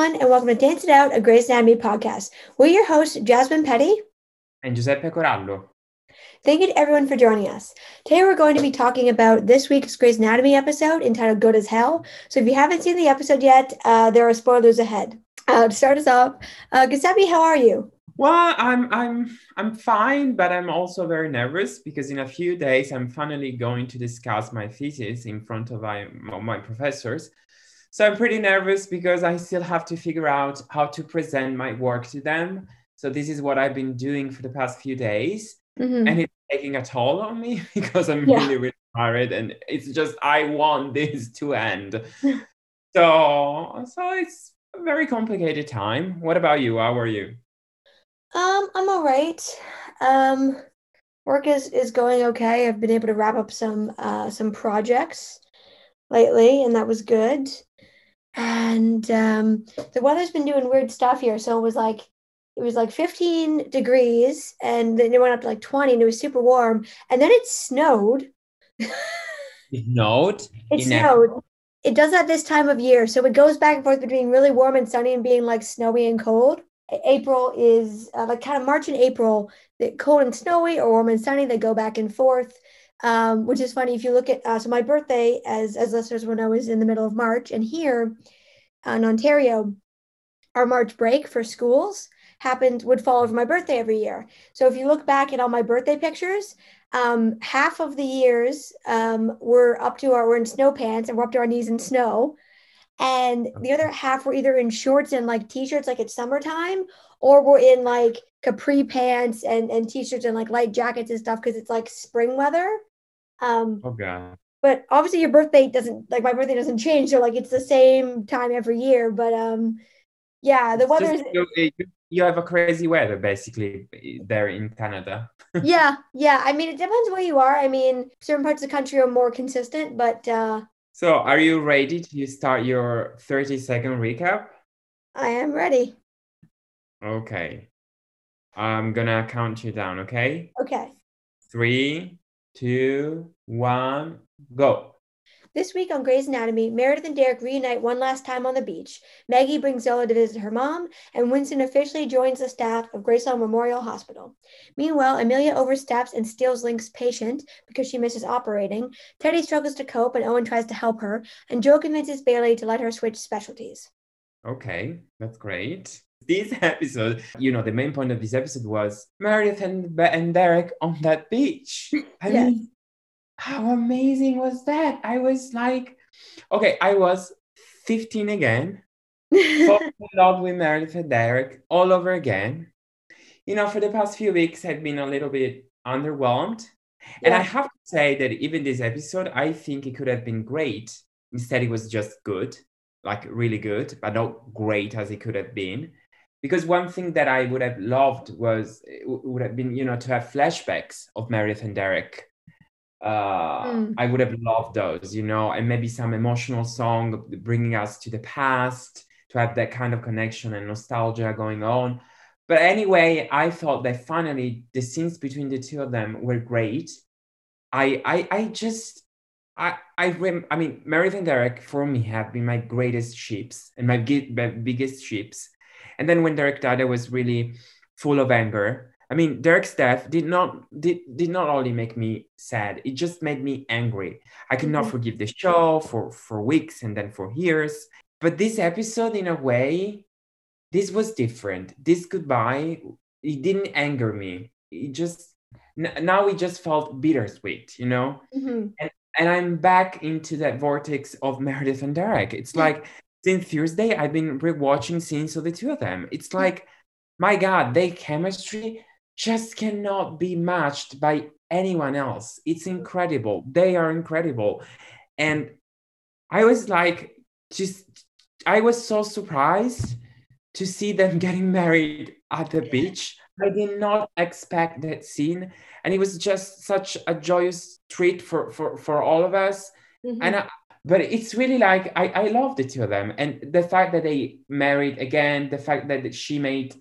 everyone, and welcome to Dance It Out, a Grey's Anatomy podcast. We're your hosts, Jasmine Petty and Giuseppe Corallo. Thank you to everyone for joining us. Today, we're going to be talking about this week's Grey's Anatomy episode entitled Good as Hell. So, if you haven't seen the episode yet, uh, there are spoilers ahead. Uh, to start us off, uh, Giuseppe, how are you? Well, I'm I'm I'm fine, but I'm also very nervous because in a few days I'm finally going to discuss my thesis in front of my, my professors. So I'm pretty nervous because I still have to figure out how to present my work to them. So this is what I've been doing for the past few days. Mm-hmm. And it's taking a toll on me because I'm yeah. really, really tired. And it's just I want this to end. so so it's a very complicated time. What about you? How are you? Um, I'm all right. Um work is is going okay. I've been able to wrap up some uh some projects lately, and that was good and um, the weather's been doing weird stuff here. So it was like it was like 15 degrees, and then it went up to like 20, and it was super warm. And then it snowed. it snowed. It snowed. It does that this time of year, so it goes back and forth between really warm and sunny and being like snowy and cold. April is uh, like kind of March and April, the cold and snowy or warm and sunny. They go back and forth um, which is funny if you look at uh, so my birthday as as listeners will know is in the middle of March, and here in Ontario, our March break for schools happened would fall over my birthday every year. So if you look back at all my birthday pictures, um, half of the years um, were up to our we're in snow pants and we're up to our knees in snow. And the other half were either in shorts and like t-shirts like it's summertime, or we're in like capri pants and, and t-shirts and like light jackets and stuff because it's like spring weather. Um, oh god. But obviously, your birthday doesn't like my birthday doesn't change, so like it's the same time every year. But um, yeah, the weather. You, you have a crazy weather basically there in Canada. yeah, yeah. I mean, it depends where you are. I mean, certain parts of the country are more consistent, but. uh So, are you ready to start your thirty second recap? I am ready. Okay. I'm gonna count you down, okay? Okay. Three, two, one, go. This week on Grey's Anatomy, Meredith and Derek reunite one last time on the beach. Maggie brings Zola to visit her mom, and Winston officially joins the staff of Grey Sloan Memorial Hospital. Meanwhile, Amelia oversteps and steals Link's patient because she misses operating. Teddy struggles to cope, and Owen tries to help her, and Joe convinces Bailey to let her switch specialties. Okay, that's great this episode, you know, the main point of this episode was Meredith and, and Derek on that beach. I yes. mean, how amazing was that? I was like, okay, I was 15 again, fall in love with Meredith and Derek all over again. You know, for the past few weeks, I've been a little bit underwhelmed. Yeah. And I have to say that even this episode, I think it could have been great. Instead, it was just good, like really good, but not great as it could have been because one thing that I would have loved was would have been you know to have flashbacks of Meredith and Derek. Uh, mm. I would have loved those, you know, and maybe some emotional song bringing us to the past to have that kind of connection and nostalgia going on. But anyway, I thought that finally the scenes between the two of them were great. I I I just I I rem- I mean Meredith and Derek for me have been my greatest ships and my, my biggest ships and then when Derek died, I was really full of anger. I mean, Derek's death did not did, did not only make me sad, it just made me angry. I could not mm-hmm. forgive the show for, for weeks and then for years. But this episode, in a way, this was different. This goodbye, it didn't anger me. It just now it just felt bittersweet, you know? Mm-hmm. And, and I'm back into that vortex of Meredith and Derek. It's like since Thursday, I've been rewatching scenes of the two of them. It's like, my God, their chemistry just cannot be matched by anyone else. It's incredible. They are incredible. And I was like, just, I was so surprised to see them getting married at the beach. I did not expect that scene. And it was just such a joyous treat for, for, for all of us. Mm-hmm. And I, but it's really like I, I love the two of them and the fact that they married again the fact that she made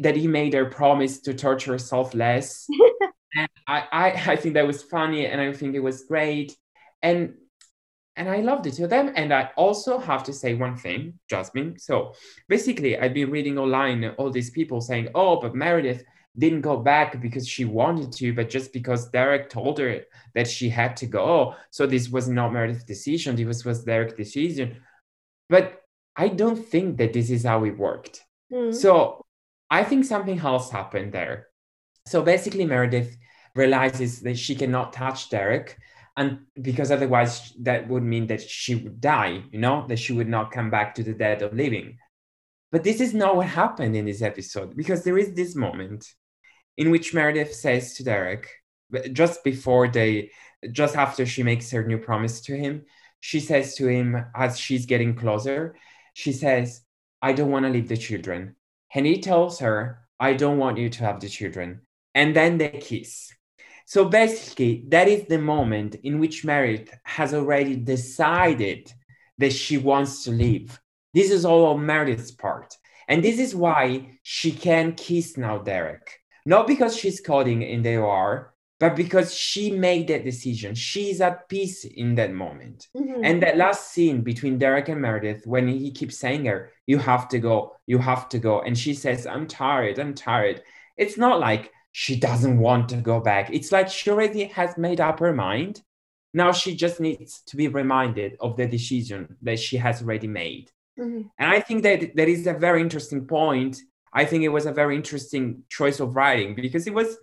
that he made her promise to torture herself less and I, I i think that was funny and i think it was great and and I loved the two of them. And I also have to say one thing, Jasmine. So basically, I've been reading online all these people saying, oh, but Meredith didn't go back because she wanted to, but just because Derek told her that she had to go. So this was not Meredith's decision. This was Derek's decision. But I don't think that this is how it worked. Mm. So I think something else happened there. So basically, Meredith realizes that she cannot touch Derek and because otherwise that would mean that she would die you know that she would not come back to the dead or living but this is not what happened in this episode because there is this moment in which meredith says to derek just before they just after she makes her new promise to him she says to him as she's getting closer she says i don't want to leave the children and he tells her i don't want you to have the children and then they kiss so basically, that is the moment in which Meredith has already decided that she wants to leave. This is all on Meredith's part. And this is why she can kiss now Derek. Not because she's coding in the OR, but because she made that decision. She's at peace in that moment. Mm-hmm. And that last scene between Derek and Meredith, when he keeps saying her, you have to go, you have to go. And she says, I'm tired, I'm tired. It's not like she doesn't want to go back. It's like she already has made up her mind. Now she just needs to be reminded of the decision that she has already made. Mm-hmm. And I think that that is a very interesting point. I think it was a very interesting choice of writing because it was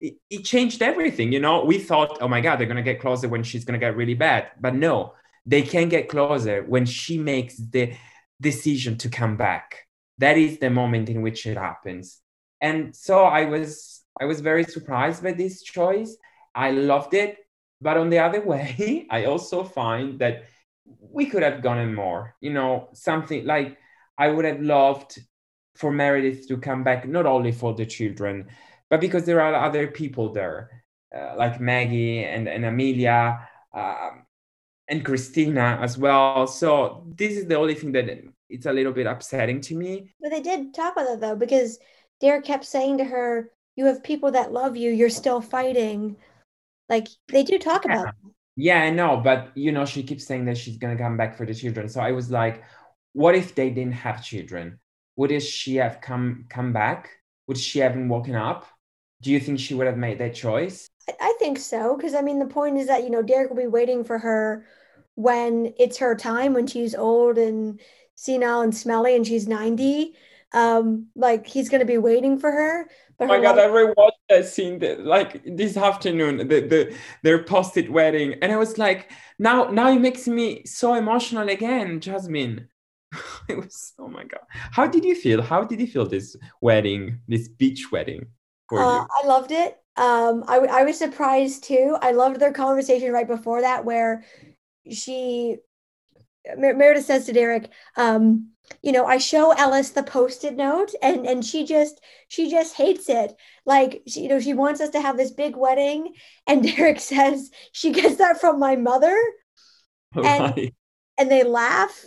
it, it changed everything. You know, we thought, oh my God, they're gonna get closer when she's gonna get really bad. But no, they can get closer when she makes the decision to come back. That is the moment in which it happens. And so I was I was very surprised by this choice. I loved it. But on the other way, I also find that we could have gone in more, you know, something like I would have loved for Meredith to come back, not only for the children, but because there are other people there, uh, like Maggie and, and Amelia um, and Christina as well. So this is the only thing that it's a little bit upsetting to me. But they did talk about it though, because Derek kept saying to her, you have people that love you you're still fighting like they do talk yeah. about that. yeah i know but you know she keeps saying that she's to come back for the children so i was like what if they didn't have children would she have come come back? Would she have been woken up? Do you think she would have made that choice? I, I think so because i mean the point is that you know derek will be waiting for her when it's her time when she's old and senile and smelly and she's 90 um like he's going to be waiting for her but oh my god, I rewatched that scene that, like this afternoon, the, the their post-it wedding, and I was like, now now it makes me so emotional again, Jasmine. it was oh my god. How did you feel? How did you feel this wedding, this beach wedding uh? I loved it. Um, I, I was surprised too. I loved their conversation right before that, where she Mer- Meredith says to Derek, um, you know, I show Ellis the post-it note and and she just she just hates it. Like she, you know, she wants us to have this big wedding. And Derek says she gets that from my mother. Right. And, and they laugh.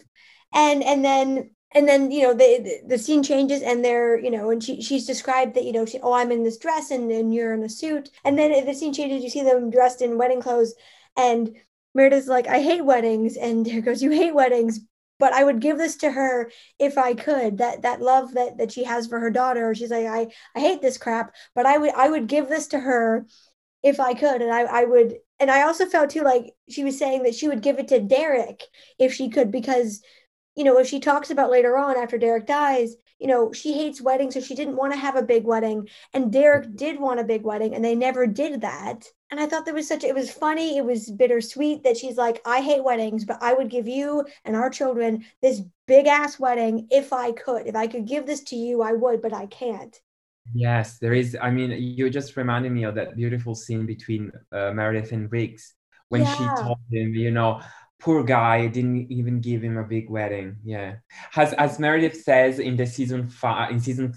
And and then and then you know the the scene changes and they're you know and she she's described that you know she oh I'm in this dress and, and you're in a suit and then the scene changes you see them dressed in wedding clothes and Meredith's like, I hate weddings. And Derek goes, You hate weddings, but I would give this to her if I could. That that love that that she has for her daughter. She's like, I I hate this crap, but I would I would give this to her if I could. And I I would and I also felt too like she was saying that she would give it to Derek if she could, because you know, if she talks about later on after Derek dies, you know, she hates weddings, so she didn't want to have a big wedding. And Derek did want a big wedding, and they never did that. And I thought that was such, it was funny. It was bittersweet that she's like, I hate weddings, but I would give you and our children this big ass wedding if I could. If I could give this to you, I would, but I can't. Yes, there is. I mean, you just reminded me of that beautiful scene between uh, Meredith and Riggs when yeah. she told him, you know, poor guy didn't even give him a big wedding yeah as as meredith says in the season five in season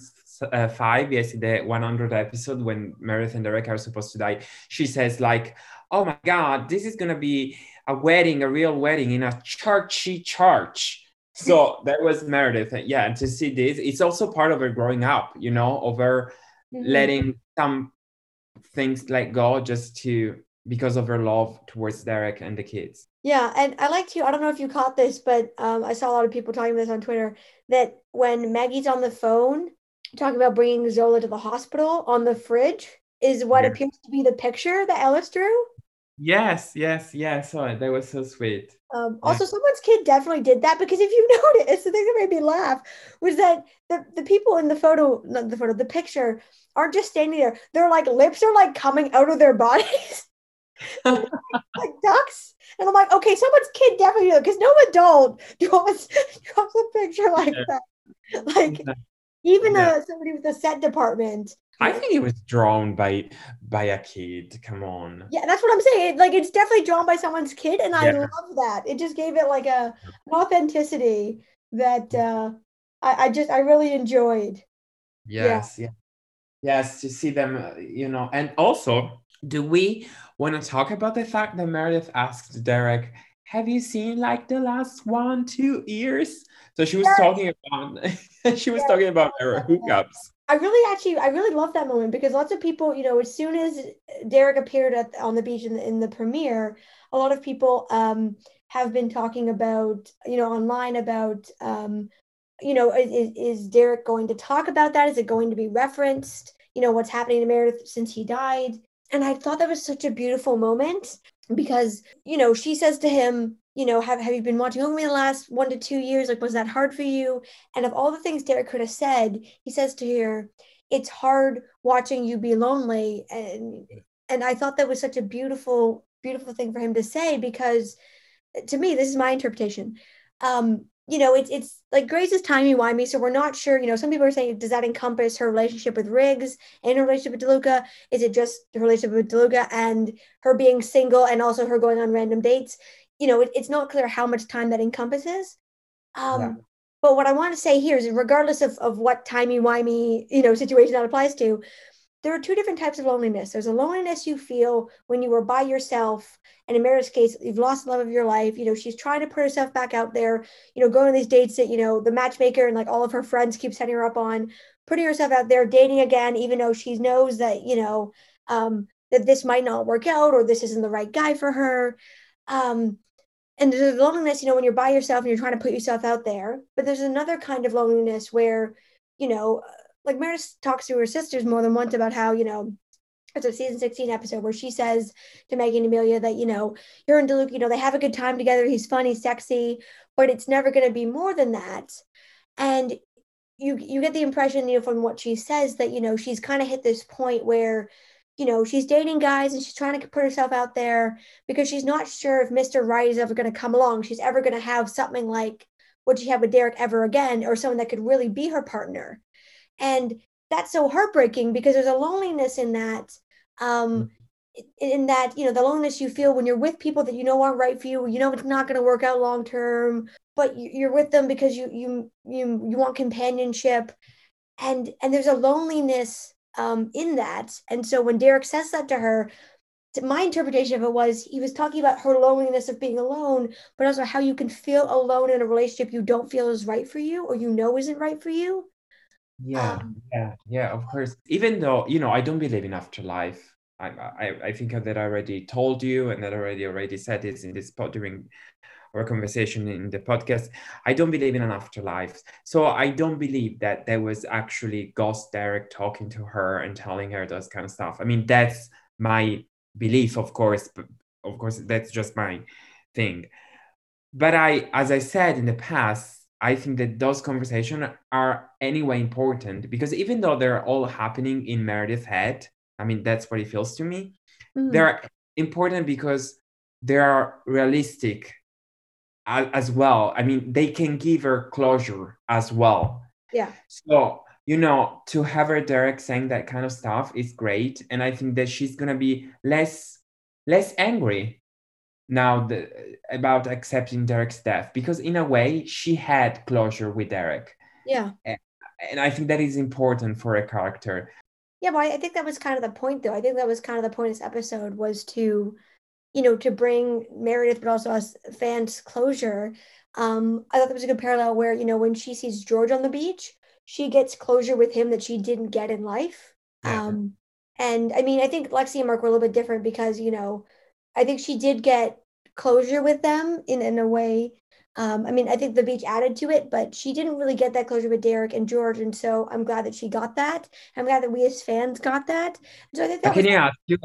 uh, five yes the 100 episode when meredith and derek are supposed to die she says like oh my god this is gonna be a wedding a real wedding in a churchy church so that was meredith yeah and to see this it's also part of her growing up you know over mm-hmm. letting some things let go just to because of her love towards Derek and the kids. Yeah, and I like to. I don't know if you caught this, but um, I saw a lot of people talking about this on Twitter. That when Maggie's on the phone talking about bringing Zola to the hospital, on the fridge is what yeah. appears to be the picture that Ellis drew. Yes, yes, yes. Oh, that was so sweet. Um, also, someone's kid definitely did that because if you notice, the thing that made me laugh was that the, the people in the photo, not the photo, the picture, aren't just standing there. Their like lips are like coming out of their bodies. Like ducks. And I'm like, okay, someone's kid definitely because no adult draws draws a picture like yeah. that. Like even yeah. uh, somebody with the set department I think it was drawn by by a kid. Come on. Yeah, that's what I'm saying. Like it's definitely drawn by someone's kid, and I love that. It just gave it like a an authenticity that uh, I, I just I really enjoyed. Yes, yeah. yeah. Yes, to see them, uh, you know, and also, do we want to talk about the fact that Meredith asked Derek, "Have you seen like the last one, two years?" So she was yes. talking about she was yes. talking about her hookups. I really actually I really love that moment because lots of people, you know, as soon as Derek appeared at on the beach in the, in the premiere, a lot of people um, have been talking about, you know, online about, um, you know, is, is Derek going to talk about that? Is it going to be referenced? You know, what's happening to Meredith since he died? And I thought that was such a beautiful moment because, you know, she says to him, you know, have, have you been watching over me the last one to two years? Like, was that hard for you? And of all the things Derek could have said, he says to her, it's hard watching you be lonely. And and I thought that was such a beautiful, beautiful thing for him to say because to me, this is my interpretation. Um, you know, it's it's like Grey's is timey wimey, so we're not sure. You know, some people are saying, does that encompass her relationship with Riggs and her relationship with DeLuca? Is it just her relationship with DeLuca and her being single and also her going on random dates? you know, it, it's not clear how much time that encompasses. Um, yeah. But what I want to say here is, regardless of, of what timey wimey you know situation that applies to, there are two different types of loneliness. There's a loneliness you feel when you were by yourself, and in Meredith's case, you've lost the love of your life. You know, she's trying to put herself back out there. You know, going on these dates that you know the matchmaker and like all of her friends keep setting her up on, putting herself out there, dating again, even though she knows that you know um, that this might not work out or this isn't the right guy for her. Um, and there's a loneliness, you know, when you're by yourself and you're trying to put yourself out there. But there's another kind of loneliness where, you know, like Meredith talks to her sisters more than once about how, you know, it's a season 16 episode where she says to Maggie and Amelia that, you know, her and DeLuca, you know, they have a good time together. He's funny, sexy, but it's never going to be more than that. And you you get the impression, you know, from what she says that, you know, she's kind of hit this point where you know, she's dating guys and she's trying to put herself out there because she's not sure if Mr. Right is ever going to come along. She's ever going to have something like what she had with Derek ever again, or someone that could really be her partner. And that's so heartbreaking because there's a loneliness in that. Um, in that, you know, the loneliness you feel when you're with people that you know aren't right for you, you know it's not going to work out long term, but you're with them because you you you you want companionship, and and there's a loneliness um, in that. And so when Derek says that to her, my interpretation of it was he was talking about her loneliness of being alone, but also how you can feel alone in a relationship you don't feel is right for you or you know isn't right for you. Yeah, um, yeah, yeah, of course. Even though, you know, I don't believe in afterlife. I, I, I think that I already told you and that I already already said this in this pod during our conversation in the podcast, I don't believe in an afterlife. So I don't believe that there was actually Ghost Derek talking to her and telling her those kind of stuff. I mean, that's my belief, of course, but of course, that's just my thing. But I, as I said in the past, I think that those conversations are anyway important because even though they're all happening in Meredith's head, I mean, that's what it feels to me. Mm-hmm. They're important because they are realistic as well. I mean, they can give her closure as well. Yeah. So, you know, to have her Derek saying that kind of stuff is great. And I think that she's gonna be less less angry now the, about accepting Derek's death because in a way she had closure with Derek. Yeah. And, and I think that is important for a character. Yeah, but I think that was kind of the point though. I think that was kind of the point of this episode was to you know, to bring Meredith, but also us fans closure. Um, I thought that was a good parallel where, you know, when she sees George on the beach, she gets closure with him that she didn't get in life. Yeah. Um, And I mean, I think Lexi and Mark were a little bit different because, you know, I think she did get closure with them in, in a way. Um, I mean, I think the beach added to it, but she didn't really get that closure with Derek and George. And so I'm glad that she got that. I'm glad that we as fans got that. So I think that can, was- ask you,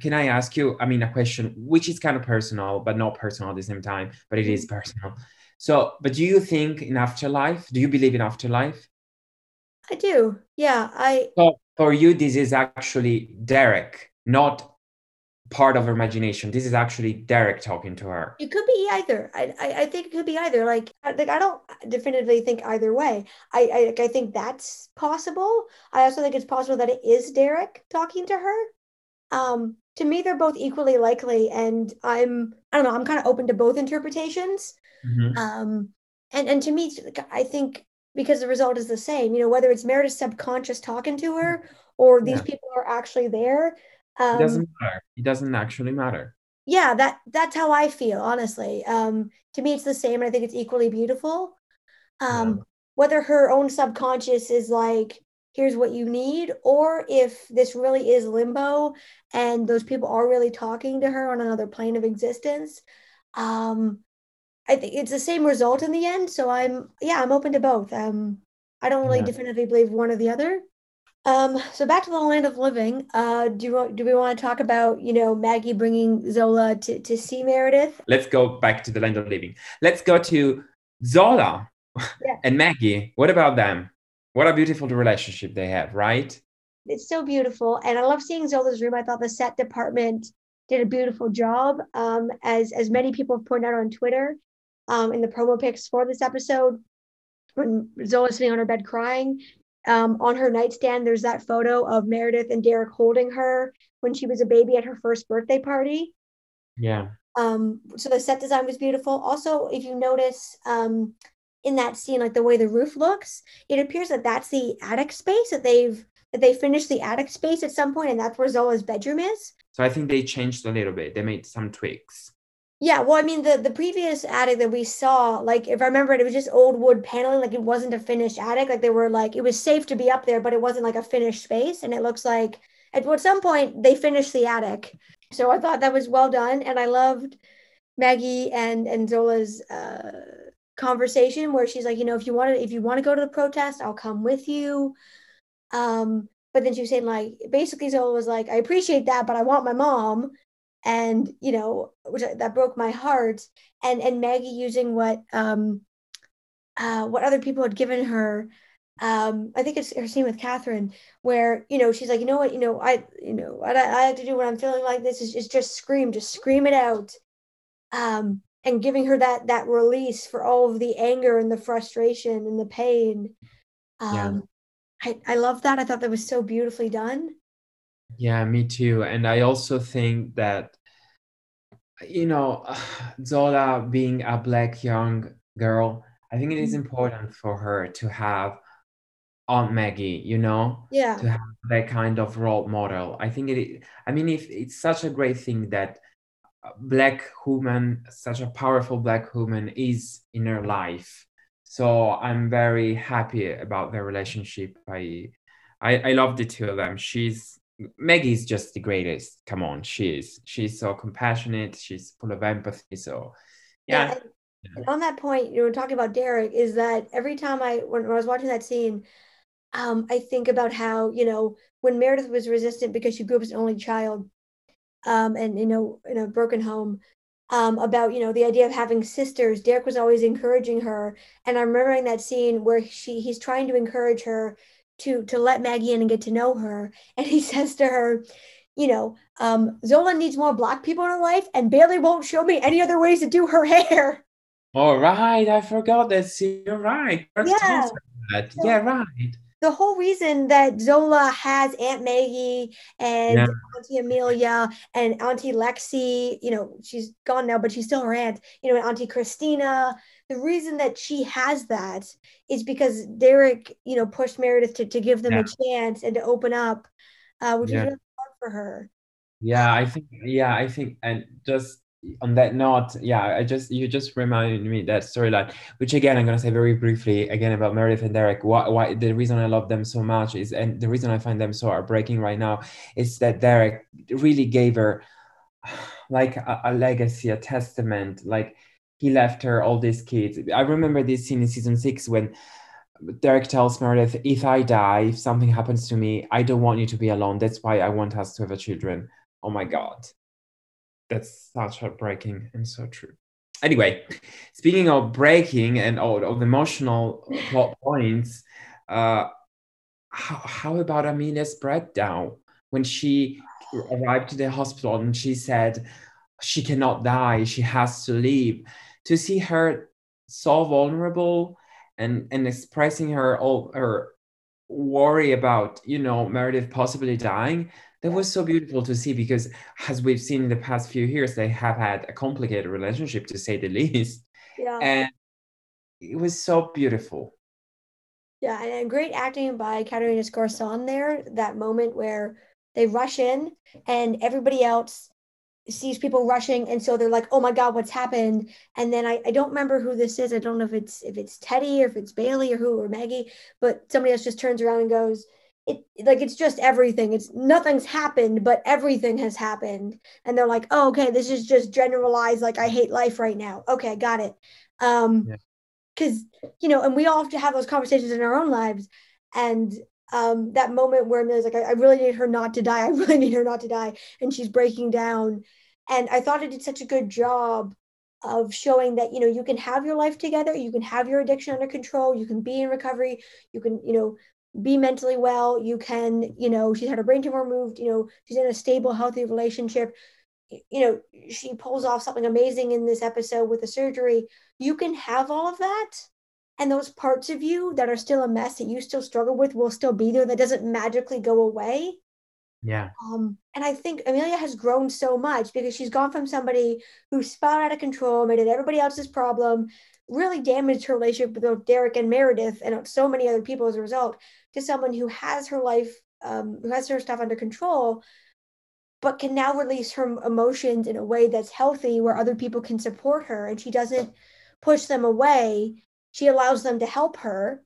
can I ask you, I mean, a question which is kind of personal, but not personal at the same time, but it is mm-hmm. personal. So, but do you think in afterlife? Do you believe in afterlife? I do. Yeah. I. So for you, this is actually Derek, not part of her imagination. This is actually Derek talking to her. It could be either. I, I, I think it could be either. Like, like I don't definitively think either way. I, I, I think that's possible. I also think it's possible that it is Derek talking to her. Um, to me, they're both equally likely, and I'm, I don't know, I'm kind of open to both interpretations. Mm-hmm. Um, and and to me, I think because the result is the same. You know, whether it's Meredith's subconscious talking to her or these yeah. people are actually there. Um, it doesn't matter. It doesn't actually matter. Yeah, that that's how I feel, honestly. Um, to me, it's the same, and I think it's equally beautiful. Um, yeah. Whether her own subconscious is like, here's what you need, or if this really is limbo and those people are really talking to her on another plane of existence. Um, I think it's the same result in the end. So I'm yeah, I'm open to both. Um, I don't really yeah. definitively believe one or the other. Um, so back to the land of living. Uh, do you, do we want to talk about you know Maggie bringing Zola to to see Meredith? Let's go back to the land of living. Let's go to Zola yeah. and Maggie. What about them? What a beautiful relationship they have, right? It's so beautiful, and I love seeing Zola's room. I thought the set department did a beautiful job. Um, as as many people have pointed out on Twitter, um, in the promo pics for this episode when Zola's sitting on her bed crying. Um, on her nightstand, there's that photo of Meredith and Derek holding her when she was a baby at her first birthday party. Yeah. Um, so the set design was beautiful. Also, if you notice um, in that scene, like the way the roof looks, it appears that that's the attic space that they've that they finished the attic space at some point, and that's where Zola's bedroom is. So I think they changed a little bit. They made some tweaks. Yeah, well, I mean, the the previous attic that we saw, like if I remember it, it was just old wood paneling, like it wasn't a finished attic. Like they were like it was safe to be up there, but it wasn't like a finished space. And it looks like at, at some point they finished the attic. So I thought that was well done, and I loved Maggie and and Zola's uh, conversation where she's like, you know, if you want to if you want to go to the protest, I'll come with you. Um, but then she was saying like basically Zola was like, I appreciate that, but I want my mom and you know which that broke my heart and and maggie using what um uh what other people had given her um i think it's her scene with catherine where you know she's like you know what? You know i you know what i, I have to do when i'm feeling like this is, is just scream just scream it out um and giving her that that release for all of the anger and the frustration and the pain. Um yeah. I, I love that. I thought that was so beautifully done yeah, me too. And I also think that, you know, Zola being a black young girl, I think it is mm-hmm. important for her to have Aunt Maggie, you know, yeah, to have that kind of role model. I think it. I mean, if it's such a great thing that black woman, such a powerful black woman, is in her life. So I'm very happy about their relationship. I, I, I love the two of them. She's Maggie's just the greatest. Come on, she is. She's so compassionate. She's full of empathy. So, yeah. yeah. On that point, you know, talking about Derek, is that every time I when, when I was watching that scene, um, I think about how you know when Meredith was resistant because she grew up as an only child, um, and you know in a broken home, um, about you know the idea of having sisters. Derek was always encouraging her, and I'm remembering that scene where she he's trying to encourage her to to let Maggie in and get to know her. And he says to her, you know, um, Zola needs more black people in her life, and Bailey won't show me any other ways to do her hair. All right, I forgot that. You're right. Yeah. yeah, right. The whole reason that Zola has Aunt Maggie and yeah. Auntie Amelia and Auntie Lexi, you know, she's gone now, but she's still her aunt, you know, and Auntie Christina, the reason that she has that is because Derek, you know, pushed Meredith to, to give them yeah. a chance and to open up, uh, which yeah. is really hard for her. Yeah, I think, yeah, I think, and just on that note, yeah, I just you just reminded me that storyline, which again I'm gonna say very briefly again about Meredith and Derek. Why, why the reason I love them so much is, and the reason I find them so heartbreaking right now is that Derek really gave her like a, a legacy, a testament. Like he left her all these kids. I remember this scene in season six when Derek tells Meredith, "If I die, if something happens to me, I don't want you to be alone. That's why I want us to have children." Oh my god that's such heartbreaking and so true. Anyway, speaking of breaking and of, of emotional plot points, uh, how, how about Amelia's breakdown when she arrived to the hospital and she said she cannot die, she has to leave. To see her so vulnerable and and expressing her all her worry about you know Meredith possibly dying that was so beautiful to see because as we've seen in the past few years they have had a complicated relationship to say the least. Yeah. And it was so beautiful. Yeah and great acting by Caterina Scorsone there that moment where they rush in and everybody else sees people rushing and so they're like oh my god what's happened? And then I, I don't remember who this is. I don't know if it's if it's teddy or if it's bailey or who or maggie but somebody else just turns around and goes it like it's just everything. It's nothing's happened but everything has happened. And they're like oh okay this is just generalized like i hate life right now. Okay got it. Um because yeah. you know and we all have to have those conversations in our own lives and um that moment where Amelia's like I, I really need her not to die. I really need her not to die. And she's breaking down. And i thought it did such a good job of showing that you know you can have your life together. You can have your addiction under control. You can be in recovery. You can you know be mentally well. You can you know she's had her brain tumor removed. You know she's in a stable healthy relationship. You know she pulls off something amazing in this episode with the surgery. You can have all of that and those parts of you that are still a mess that you still struggle with will still be there that doesn't magically go away yeah um and i think amelia has grown so much because she's gone from somebody who spun out of control made it everybody else's problem really damaged her relationship with both derek and meredith and so many other people as a result to someone who has her life, um, who has her stuff under control, but can now release her emotions in a way that's healthy where other people can support her and she doesn't push them away. She allows them to help her.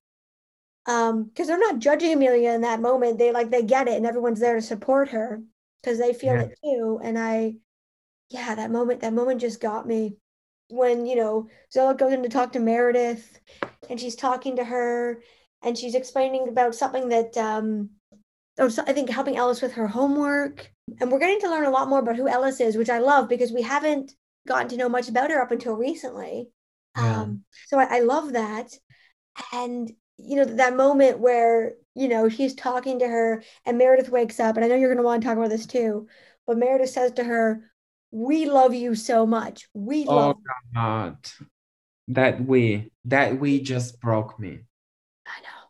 Um, because they're not judging Amelia in that moment. They like they get it and everyone's there to support her because they feel yeah. it too. And I yeah, that moment, that moment just got me when you know Zola goes in to talk to Meredith and she's talking to her and she's explaining about something that um, or I think helping Ellis with her homework. And we're getting to learn a lot more about who Ellis is, which I love because we haven't gotten to know much about her up until recently. Yeah. Um, so I, I love that. And you know that moment where you know she's talking to her and Meredith wakes up, and I know you're going to want to talk about this too. But Meredith says to her, "We love you so much. We oh, love." God, that we that we just broke me. I know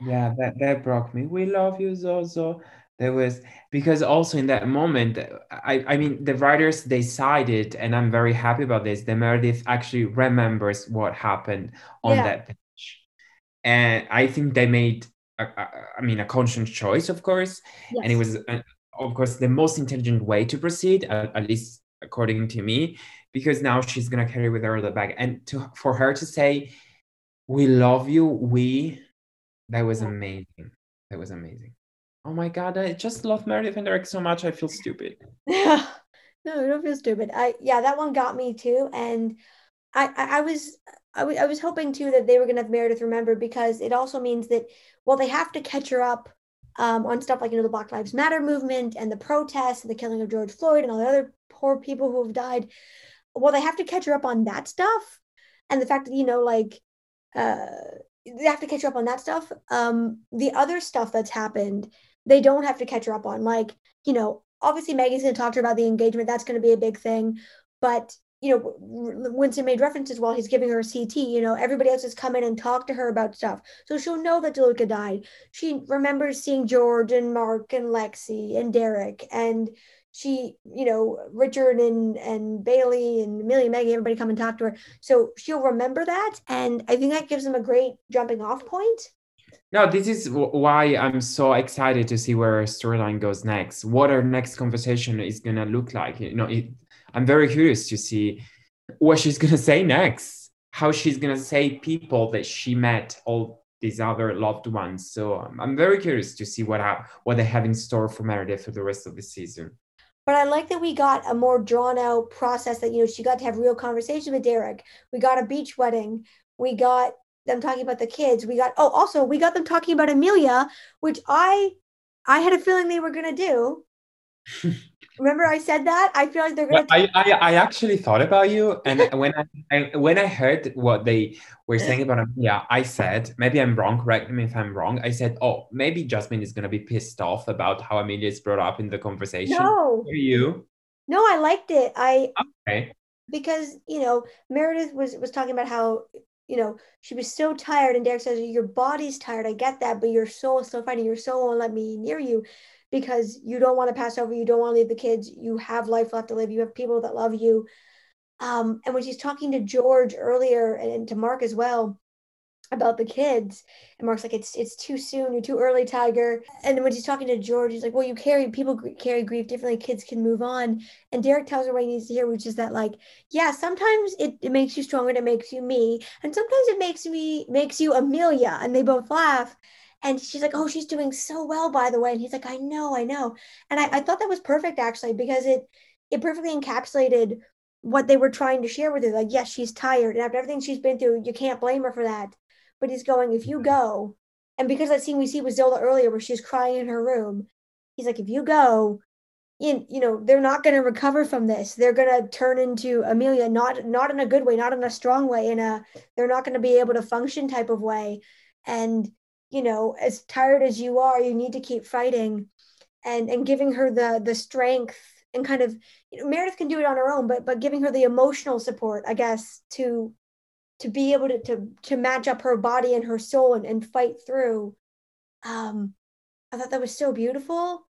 yeah that that broke me we love you zozo there was because also in that moment i i mean the writers decided and i'm very happy about this the meredith actually remembers what happened on yeah. that page and i think they made a, a, I mean a conscious choice of course yes. and it was uh, of course the most intelligent way to proceed at, at least according to me because now she's going to carry with her the bag and to for her to say we love you we that was amazing. That was amazing. Oh my god, I just love Meredith and Derek so much. I feel stupid. Yeah. No, don't feel stupid. I yeah, that one got me too. And I I, I was I, w- I was hoping too that they were gonna have Meredith remember because it also means that well they have to catch her up um, on stuff like you know the Black Lives Matter movement and the protests and the killing of George Floyd and all the other poor people who have died. Well, they have to catch her up on that stuff, and the fact that you know like uh, they have to catch her up on that stuff. Um, the other stuff that's happened, they don't have to catch her up on. Like, you know, obviously Maggie's going to talk to her about the engagement. That's going to be a big thing. But, you know, Winston made references while he's giving her a CT. You know, everybody else has come in and talked to her about stuff. So she'll know that DeLuca died. She remembers seeing George and Mark and Lexi and Derek and she, you know, Richard and and Bailey and Millie, and Maggie, everybody come and talk to her. So she'll remember that, and I think that gives them a great jumping off point. No, this is why I'm so excited to see where her storyline goes next. What our next conversation is gonna look like. You know, it, I'm very curious to see what she's gonna say next. How she's gonna say people that she met, all these other loved ones. So um, I'm very curious to see what ha- what they have in store for Meredith for the rest of the season. But I like that we got a more drawn out process that, you know, she got to have real conversation with Derek. We got a beach wedding. We got them talking about the kids. We got, oh, also, we got them talking about Amelia, which I, I had a feeling they were going to do. Remember, I said that. I feel like they're gonna. Well, I, I, I actually thought about you, and when I, I, when I heard what they were saying about Amelia, I said maybe I'm wrong. Correct me if I'm wrong. I said, oh, maybe Jasmine is gonna be pissed off about how Amelia is brought up in the conversation. No, Are you? No, I liked it. I okay because you know Meredith was was talking about how you know she was so tired, and Derek says your body's tired. I get that, but your soul is still fighting. Your soul won't let me near you because you don't want to pass over, you don't want to leave the kids, you have life left to live, you have people that love you. Um, and when she's talking to George earlier and to Mark as well about the kids, and Mark's like, "It's it's too soon, you're too early, Tiger." And when she's talking to George, he's like, "Well, you carry people carry grief differently. Kids can move on." And Derek tells her what he needs to hear, which is that like, yeah, sometimes it, it makes you stronger, it makes you me, and sometimes it makes me makes you Amelia. And they both laugh. And she's like, Oh, she's doing so well, by the way. And he's like, I know, I know. And I, I thought that was perfect actually, because it it perfectly encapsulated what they were trying to share with her. Like, yes, she's tired. And after everything she's been through, you can't blame her for that. But he's going, if you go, and because that scene we see with Zola earlier where she's crying in her room, he's like, if you go, you, you know, they're not going to recover from this. They're going to turn into Amelia, not not in a good way, not in a strong way, in a they're not going to be able to function type of way. And you know as tired as you are you need to keep fighting and and giving her the the strength and kind of you know meredith can do it on her own but but giving her the emotional support i guess to to be able to to, to match up her body and her soul and, and fight through um i thought that was so beautiful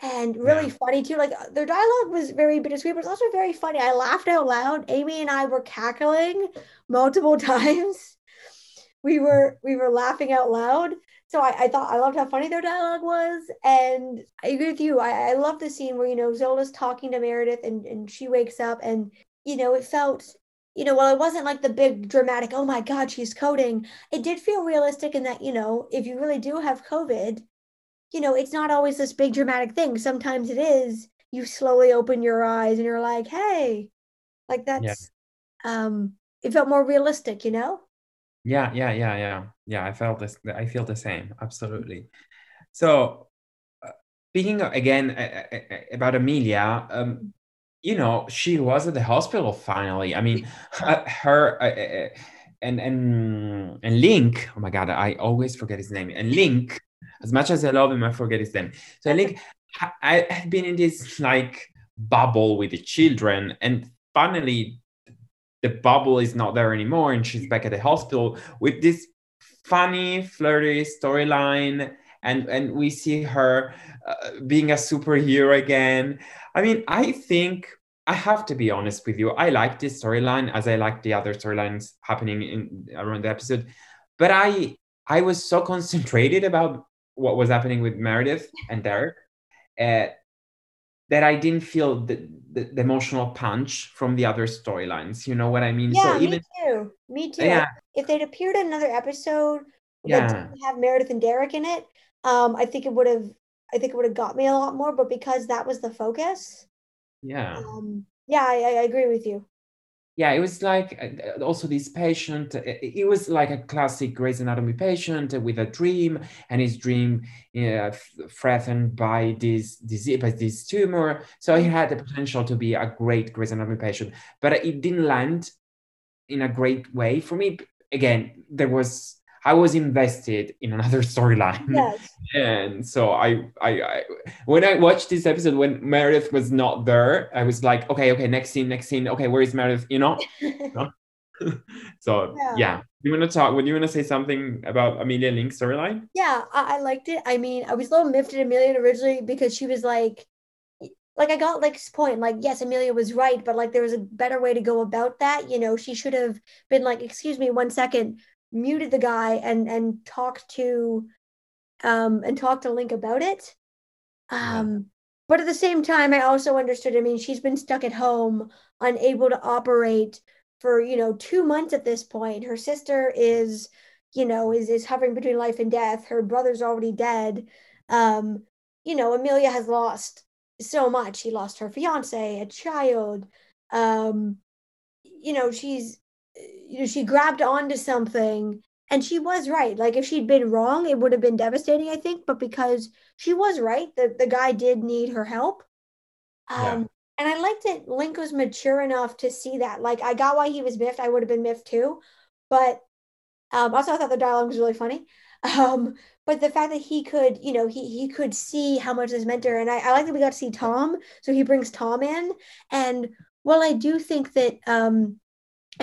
and really yeah. funny too like their dialogue was very bittersweet but it's also very funny i laughed out loud amy and i were cackling multiple times we were we were laughing out loud. So I, I thought I loved how funny their dialogue was. And I agree with you. I, I love the scene where, you know, Zola's talking to Meredith and, and she wakes up and, you know, it felt, you know, well, it wasn't like the big dramatic, oh my God, she's coding. It did feel realistic in that, you know, if you really do have COVID, you know, it's not always this big dramatic thing. Sometimes it is. You slowly open your eyes and you're like, hey, like that's yeah. um it felt more realistic, you know? Yeah, yeah, yeah, yeah, yeah. I felt this. I feel the same. Absolutely. So, uh, speaking again uh, about Amelia, um, you know, she was at the hospital finally. I mean, mm. uh, her uh, uh, and and and Link. Oh my God, I always forget his name. And Link, as much as I love him, I forget his name. So Link, I had been in this like bubble with the children, and finally the bubble is not there anymore and she's back at the hospital with this funny flirty storyline and and we see her uh, being a superhero again i mean i think i have to be honest with you i like this storyline as i like the other storylines happening in around the episode but i i was so concentrated about what was happening with meredith and derek uh, that I didn't feel the, the, the, emotional punch from the other storylines. You know what I mean? Yeah, so even, me too. Me too. Yeah. If they'd appeared in another episode yeah. that didn't have Meredith and Derek in it, um, I think it would have I think it would have got me a lot more. But because that was the focus, yeah, um, yeah, I, I agree with you yeah, it was like uh, also this patient. Uh, it was like a classic Grey's Anatomy patient with a dream, and his dream uh, threatened by this disease, by this tumor. So he had the potential to be a great Grey's Anatomy patient, but it didn't land in a great way for me. Again, there was I was invested in another storyline. Yes. And so I, I, I, when I watched this episode, when Meredith was not there, I was like, okay, okay, next scene, next scene. Okay, where is Meredith? You know? so yeah. yeah. You want to talk, would you want to say something about Amelia Link storyline? Yeah, I, I liked it. I mean, I was a little miffed at Amelia originally because she was like, like I got Link's point, like, yes, Amelia was right, but like there was a better way to go about that. You know, she should have been like, excuse me, one second, muted the guy and and talked to um and talked to Link about it. Um but at the same time, I also understood. I mean, she's been stuck at home, unable to operate for you know two months at this point. Her sister is, you know, is is hovering between life and death. Her brother's already dead. Um, you know, Amelia has lost so much. She lost her fiance, a child. Um, you know, she's you know, she grabbed onto something and she was right. Like if she'd been wrong, it would have been devastating, I think. But because she was right, the, the guy did need her help. Um, yeah. and I liked that Link was mature enough to see that. Like I got why he was miffed. I would have been miffed too. But um, also I thought the dialogue was really funny. Um, but the fact that he could, you know, he he could see how much this meant to her. And I, I like that we got to see Tom. So he brings Tom in. And well, I do think that um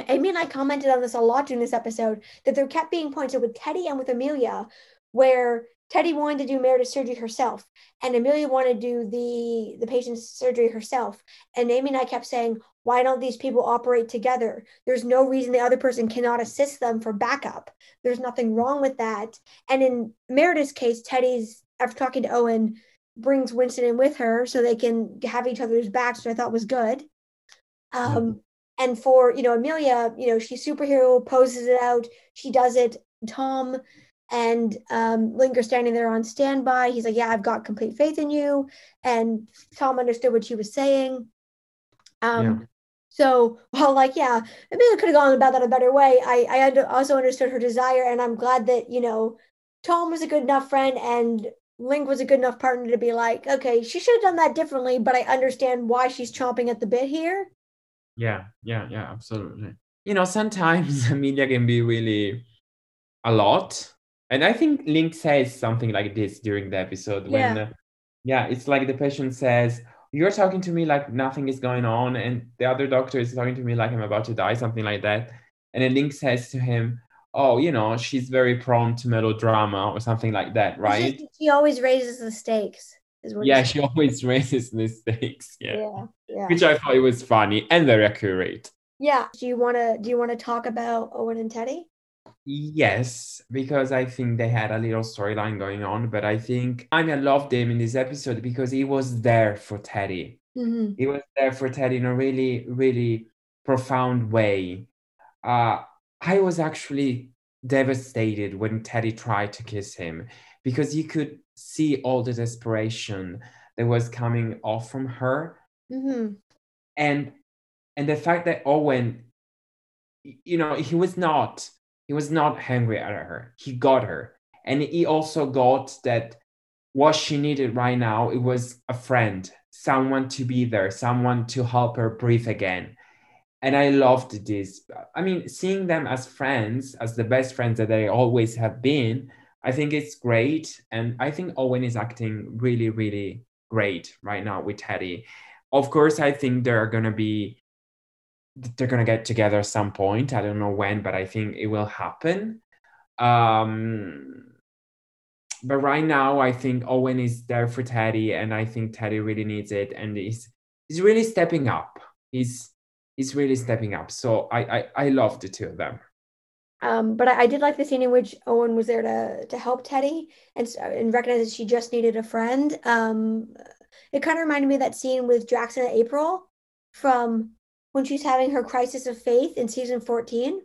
Amy and I commented on this a lot during this episode that there kept being points with Teddy and with Amelia where Teddy wanted to do Meredith's surgery herself, and Amelia wanted to do the the patient's surgery herself. And Amy and I kept saying, "Why don't these people operate together? There's no reason the other person cannot assist them for backup. There's nothing wrong with that." And in Meredith's case, Teddy's after talking to Owen brings Winston in with her so they can have each other's backs, which I thought was good. Um, and for you know amelia you know she's superhero poses it out she does it tom and um, Link are standing there on standby. He's like, "Yeah, I've got complete faith in you." And Tom understood what she was saying. Um, yeah. So, well, like, yeah, maybe I could have gone about that a better way. I, I also understood her desire, and I'm glad that you know Tom was a good enough friend, and Link was a good enough partner to be like, okay, she should have done that differently, but I understand why she's chomping at the bit here. Yeah, yeah, yeah, absolutely. You know, sometimes Amelia can be really a lot. And I think Link says something like this during the episode when, yeah, uh, yeah it's like the patient says, You're talking to me like nothing is going on. And the other doctor is talking to me like I'm about to die, something like that. And then Link says to him, Oh, you know, she's very prone to melodrama or something like that, right? She always raises the stakes yeah, she always raises mistakes. Yeah. yeah, yeah. Which I thought it was funny and very accurate. Yeah. Do you want to do you want to talk about Owen and Teddy? Yes, because I think they had a little storyline going on, but I think I mean I loved him in this episode because he was there for Teddy. Mm-hmm. He was there for Teddy in a really, really profound way. Uh, I was actually devastated when Teddy tried to kiss him because you could see all the desperation that was coming off from her. Mm-hmm. and and the fact that owen you know he was not he was not angry at her. He got her. And he also got that what she needed right now it was a friend someone to be there someone to help her breathe again. And i loved this. I mean seeing them as friends as the best friends that they always have been I think it's great. And I think Owen is acting really, really great right now with Teddy. Of course, I think they're going to be, they're going to get together at some point. I don't know when, but I think it will happen. Um, but right now, I think Owen is there for Teddy, and I think Teddy really needs it. And he's, he's really stepping up. He's, he's really stepping up. So I, I, I love the two of them. Um, but I, I, did like the scene in which Owen was there to to help Teddy and and recognize that she just needed a friend. Um, it kind of reminded me of that scene with Jackson and April from when she's having her crisis of faith in season 14.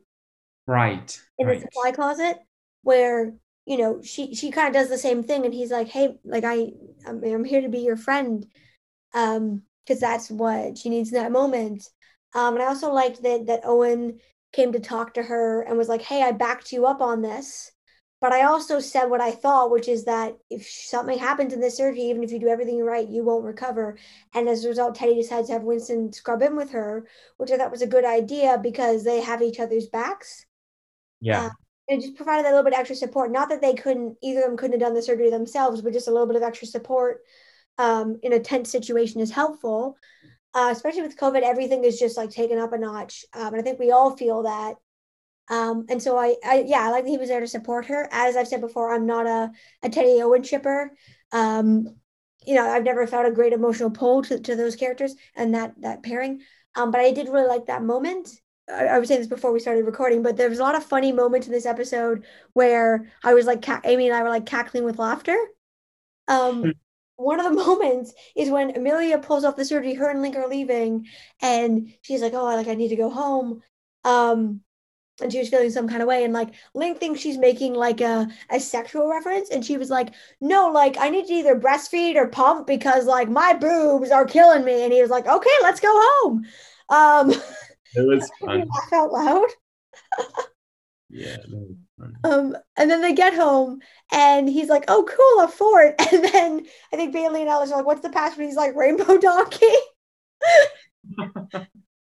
Right. In right. the supply closet, where you know she she kind of does the same thing, and he's like, "Hey, like I I'm, I'm here to be your friend," um, because that's what she needs in that moment. Um, and I also liked that that Owen came to talk to her and was like, Hey, I backed you up on this. But I also said what I thought, which is that if something happens in this surgery, even if you do everything right, you won't recover. And as a result, Teddy decides to have Winston scrub in with her, which I thought was a good idea because they have each other's backs. Yeah. Uh, it just provided a little bit extra support. Not that they couldn't, either of them couldn't have done the surgery themselves, but just a little bit of extra support um, in a tense situation is helpful uh, especially with COVID, everything is just like taken up a notch. Um, and I think we all feel that. Um, and so I, I, yeah, I like that he was there to support her. As I've said before, I'm not a, a Teddy Owen shipper. Um, you know, I've never felt a great emotional pull to, to those characters and that that pairing. Um, but I did really like that moment. I, I was saying this before we started recording, but there was a lot of funny moments in this episode where I was like, Amy and I were like cackling with laughter. One of the moments is when Amelia pulls off the surgery. Her and Link are leaving, and she's like, "Oh, like I need to go home." Um, and she was feeling some kind of way and like link thinks she's making like a, a sexual reference and she was like no like i need to either breastfeed or pump because like my boobs are killing me and he was like okay let's go home um it was fun laugh out loud yeah um and then they get home and he's like oh cool a fort. And then i think bailey and alice are like what's the password? He's like rainbow donkey.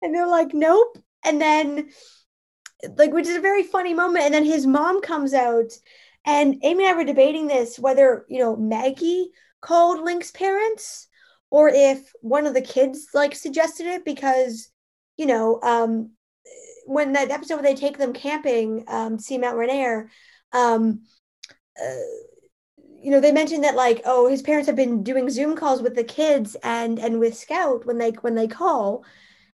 And they're like nope. And then like which is a very funny moment. And then his mom comes out and amy and i were debating this whether you know maggie called link's parents or if one of the kids like suggested it because you know um when that episode where they take them camping um to see mount rainier um uh, you know they mentioned that like oh his parents have been doing zoom calls with the kids and and with scout when they when they call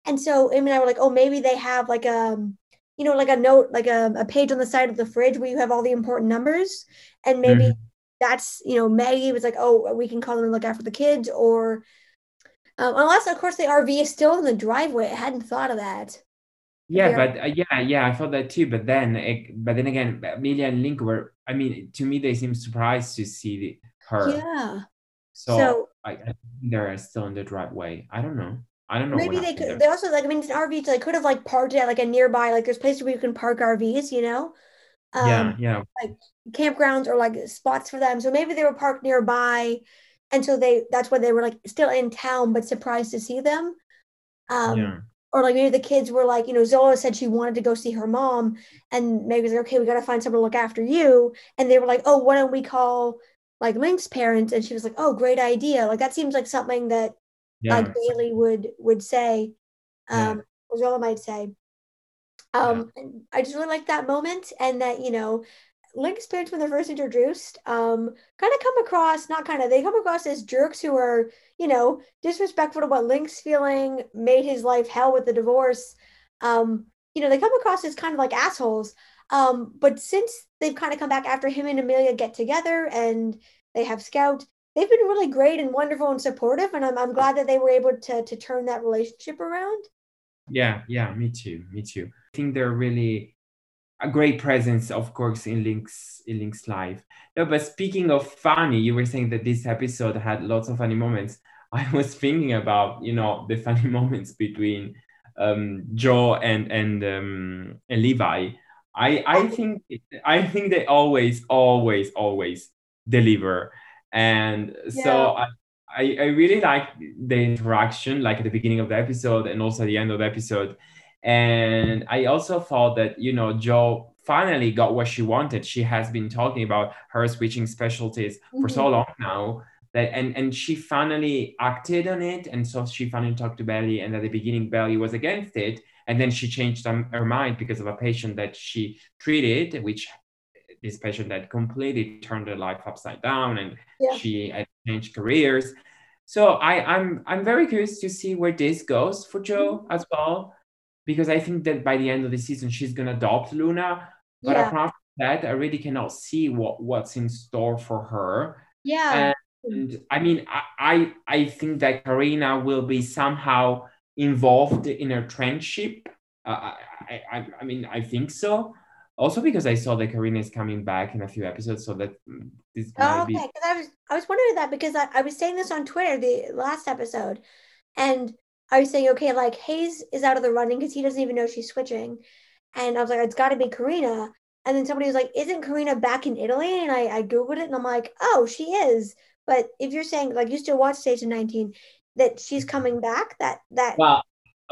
and so amy and i were like oh maybe they have like um you know, like a note, like a, a page on the side of the fridge where you have all the important numbers. And maybe mm-hmm. that's, you know, Maggie was like, oh, we can call them and look after the kids. Or um, unless, of course, the RV is still in the driveway. I hadn't thought of that. Yeah, but uh, yeah, yeah, I thought that too. But then, it, but then again, Amelia and Link were. I mean, to me, they seem surprised to see her. Yeah. So, so I, I think they're still in the driveway. I don't know. I don't know. Maybe they could. There. They also like. I mean, it's an RV. So they could have like parked at like a nearby. Like there's places where you can park RVs. You know. Um, yeah. Yeah. Like campgrounds or like spots for them. So maybe they were parked nearby, and so they. That's why they were like still in town, but surprised to see them. Um, yeah. Or like maybe the kids were like, you know, Zola said she wanted to go see her mom, and maybe was like, okay, we got to find someone to look after you. And they were like, oh, why don't we call like Link's parents? And she was like, oh, great idea. Like that seems like something that yeah. like Bailey would would say, um, yeah. Zola might say. Um, yeah. I just really like that moment, and that you know, Link's parents when they're first introduced, um, kind of come across not kind of they come across as jerks who are you know disrespectful to what Link's feeling, made his life hell with the divorce. Um, you know, they come across as kind of like assholes. Um, but since they've kind of come back after him and Amelia get together and they have Scout, they've been really great and wonderful and supportive and I'm, I'm glad that they were able to to turn that relationship around yeah yeah me too me too i think they're really a great presence of course in link's in link's life. No but speaking of funny you were saying that this episode had lots of funny moments. I was thinking about you know the funny moments between um, jo and and um, and levi. I i think i think they always always always deliver. And yeah. so I, I, I really like the interaction, like at the beginning of the episode and also at the end of the episode. And I also thought that, you know, Jo finally got what she wanted. She has been talking about her switching specialties mm-hmm. for so mm-hmm. long now that and and she finally acted on it. And so she finally talked to Bailey. And at the beginning, Bailey was against it. And then she changed her mind because of a patient that she treated, which this patient that completely turned her life upside down and yeah. she had changed careers. So I, I'm I'm very curious to see where this goes for Jo mm-hmm. as well, because I think that by the end of the season she's gonna adopt Luna. But yeah. apart from that, I really cannot see what what's in store for her. Yeah. And I mean, I I, I think that Carina will be somehow involved in her friendship. Uh, I, I I mean, I think so also because I saw that Carina is coming back in a few episodes, so that mm, this oh, okay. Because I was I was wondering that because I, I was saying this on Twitter the last episode, and I was saying okay, like Hayes is out of the running because he doesn't even know she's switching, and I was like, it's got to be Carina. And then somebody was like, "Isn't Carina back in Italy?" And I, I googled it, and I'm like, "Oh, she is." But if you're saying like you still watch Station 19, that she's coming back, that that well,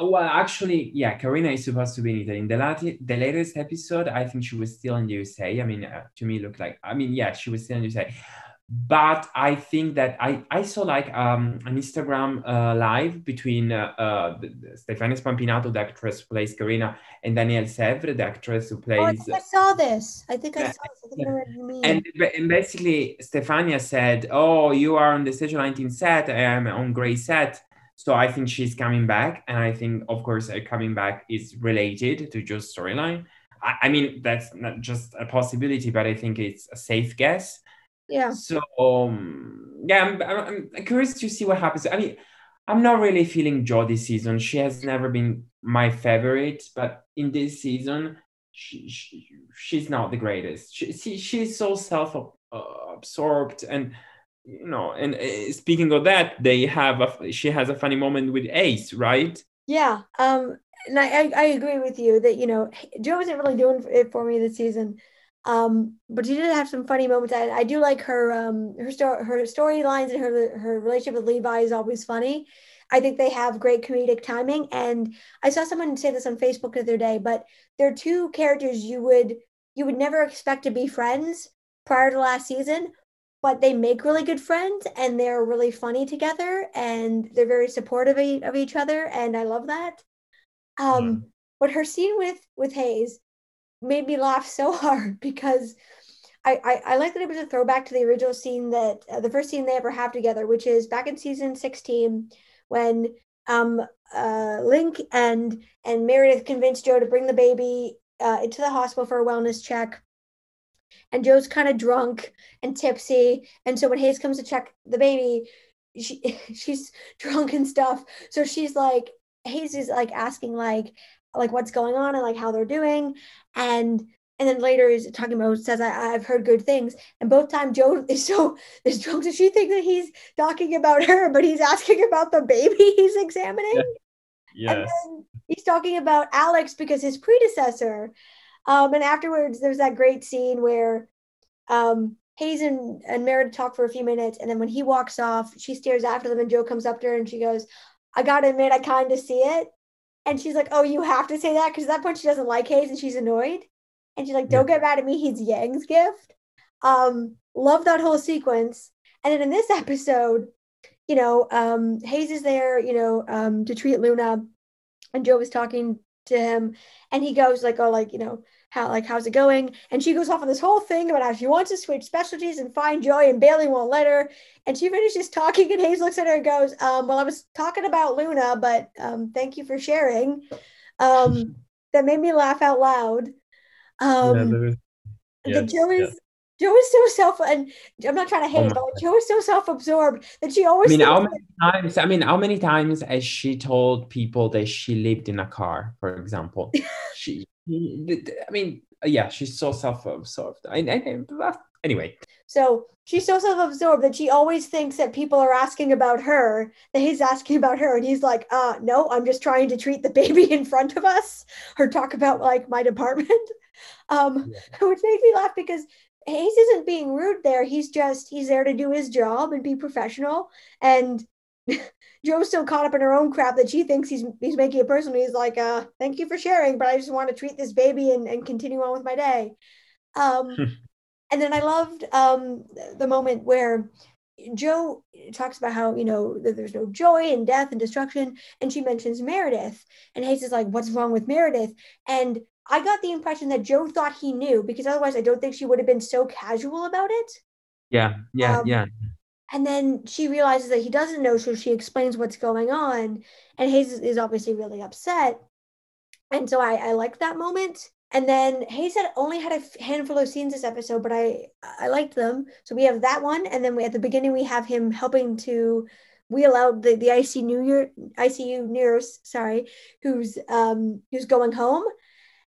well, actually, yeah, Carina is supposed to be in Italy. In the, the latest episode, I think she was still in the USA. I mean, uh, to me, looked like, I mean, yeah, she was still in the USA but I think that I, I saw like um, an Instagram uh, live between uh, uh, Stefania Spampinato, the actress who plays Carina, and Danielle Savre, the actress who plays. Oh, I, think I saw this. I think I saw this. I think I and, and basically, Stefania said, "Oh, you are on the Station 19 set. I am on Grey set." So I think she's coming back, and I think, of course, coming back is related to just storyline. I, I mean, that's not just a possibility, but I think it's a safe guess Yeah. So um, yeah, I'm, I'm, I'm curious to see what happens. I mean, I'm not really feeling Jo this season. She has never been my favorite, but in this season, she, she she's not the greatest. She, she she's so self absorbed and you know and uh, speaking of that they have a she has a funny moment with Hayes right yeah um and I, I agree with you that you know jo wasn't really doing it for me this season um but she did have some funny moments. I, I do like her um her story her storylines and her her relationship with levi is always funny. I think they have great comedic timing. And i saw someone say this on facebook the other day but they're two characters you would you would never expect to be friends prior to last season but they make really good friends and they're really funny together and they're very supportive of each other. And i love that. Um yeah. but her scene with with hayes made me laugh so hard because I, I, I like that it was a throwback to the original scene that uh, the first scene they ever have together, which is back in season 16 when um uh Link and and Meredith convinced Jo to bring the baby uh, into the hospital for a wellness check and Jo's kind of drunk and tipsy. And so when Hayes comes to check the baby, she she's drunk and stuff. So she's like, Hayes is like asking like like what's going on and like how they're doing. And and then later he's talking about says I, I've heard good things. And both times jo is so is drunk so she thinks that he's talking about her, but he's asking about the baby he's examining. Yes. he's talking about Alex because his predecessor um, and afterwards, there's that great scene where um, Hayes and, and Meredith talk for a few minutes. And then when he walks off, she stares after them, and jo comes up to her and she goes, I gotta admit, I kind of see it. And she's like, Oh, you have to say that? Because at that point, she doesn't like Hayes and she's annoyed. And she's like, Don't yeah. get mad at me. He's Yang's gift. Um, love that whole sequence. And then in this episode, you know, um, Hayes is there, you know, um, to treat Luna. And Jo was talking to him. And he goes, like, oh, like, you know, how like how's it going and she goes off on this whole thing about how she wants to switch specialties and find joy and bailey won't let her and she finishes talking and hayes looks at her and goes um, well i was talking about luna but um, thank you for sharing um, that made me laugh out loud um, yeah, yes, jo is Jo is so self, and I'm not trying to hate, oh but Jo is so self-absorbed that she always. I mean, how many times? I mean, how many times has she told people that she lived in a car, for example? she I mean, yeah, she's so self-absorbed. I, I, anyway. So she's so self-absorbed that she always thinks that people are asking about her, that he's asking about her, and he's like, uh, no, I'm just trying to treat the baby in front of us or talk about like my department. Um, yeah. which makes me laugh because Hayes isn't being rude there. He's just he's there to do his job and be professional. And Jo's still caught up in her own crap that she thinks he's he's making it personal. He's like, uh, thank you for sharing, but I just want to treat this baby and, and continue on with my day. Um, and then I loved um, the moment where Jo talks about how, you know, there's no joy in death and destruction. And she mentions Meredith. And Hayes is like, what's wrong with Meredith? And I got the impression that Jo thought he knew because otherwise I don't think she would have been so casual about it. Yeah, yeah, um, yeah. And then she realizes that he doesn't know, so she explains what's going on. And Hayes is obviously really upset. And so I, I like that moment. And then Hayes had only had a handful of scenes this episode, but I I liked them. So we have that one, and then we at the beginning we have him helping to wheel out the the ICU ICU nurse, sorry, who's um who's going home.